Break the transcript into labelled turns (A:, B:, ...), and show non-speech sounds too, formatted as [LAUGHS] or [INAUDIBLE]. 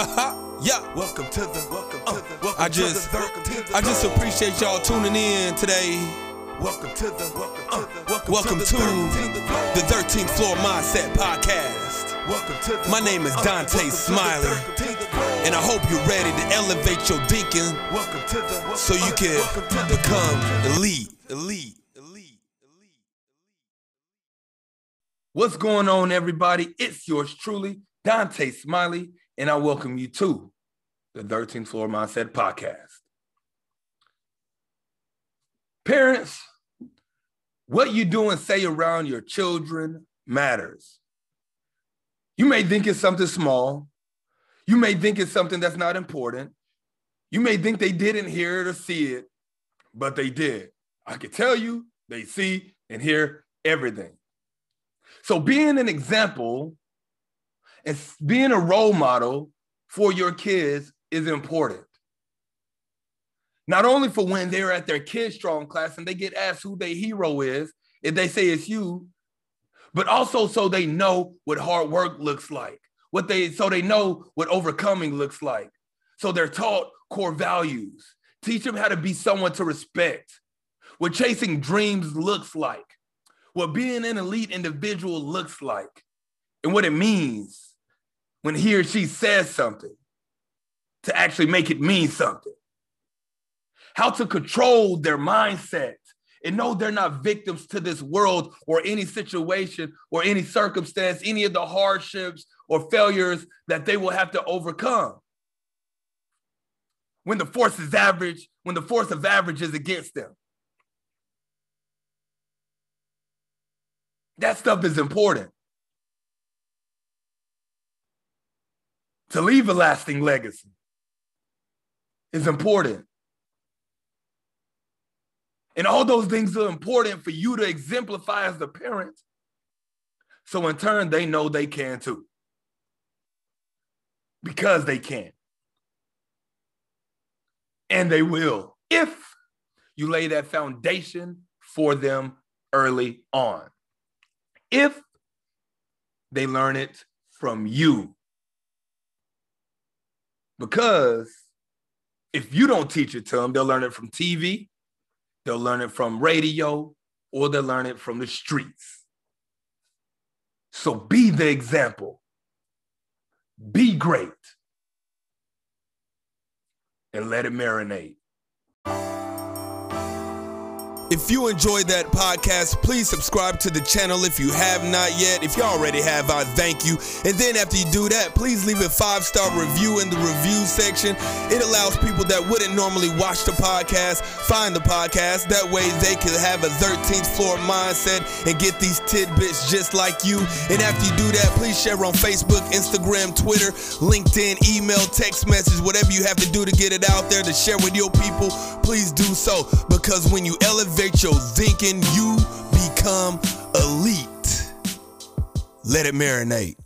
A: [LAUGHS] yeah.
B: Welcome to the welcome to the welcome
A: I just
B: to the, welcome to the
A: I just appreciate y'all tuning in today.
B: welcome to the welcome to the welcome,
A: Welcome to the 13th Floor Mindset Podcast.
B: welcome to the
A: My name is
B: uh,
A: Dante
B: the
A: Smiley, And I hope you're ready to elevate your thinking
B: welcome to the welcome,
A: so you
B: uh,
A: can
B: the
A: become elite, elite, elite, elite.
C: What's going on, everybody? It's yours truly, Dante Smiley, and I welcome you to the 13th Floor Mindset Podcast. Parents, what you do and say around your children matters. You may think it's something small. You may think it's something that's not important. You may think they didn't hear it or see it, but they did. I can tell you, they see and hear everything. So being an example and being a role model for your kids is important. Not only for when they're at their kids' Strong class and they get asked who their hero is, if they say it's you, but also so they know what hard work looks like. What they so they know what overcoming looks like. So they're taught core values. Teach them how to be someone to respect. What chasing dreams looks like what being an elite individual looks like and what it means when he or she says something to actually make it mean something. How to control their mindset and know they're not victims to this world or any situation or any circumstance, any of the hardships or failures that they will have to overcome. When the force is average, when the force of average is against them. That stuff is important. To leave a lasting legacy is important. And all those things are important for you to exemplify as the parent. So in turn, they know they can too. Because they can. And they will if you lay that foundation for them early on if they learn it from you. Because if you don't teach it to them, they'll learn it from TV, they'll learn it from radio, or they'll learn it from the streets. So be the example, be great, and let it marinate.
A: If you enjoyed that podcast, please subscribe to the channel if you have not yet. If you already have, I thank you. And then after you do that, please leave a five star review in the review section. It allows people that wouldn't normally watch the podcast find the podcast. That way they can have a 13th floor mindset and get these tidbits just like you. And after you do that, please share on Facebook, Instagram, Twitter, LinkedIn, email, text message, whatever you have to do to get it out there to share with your people. Please do so because when you elevate your thinking, you become elite. Let it marinate.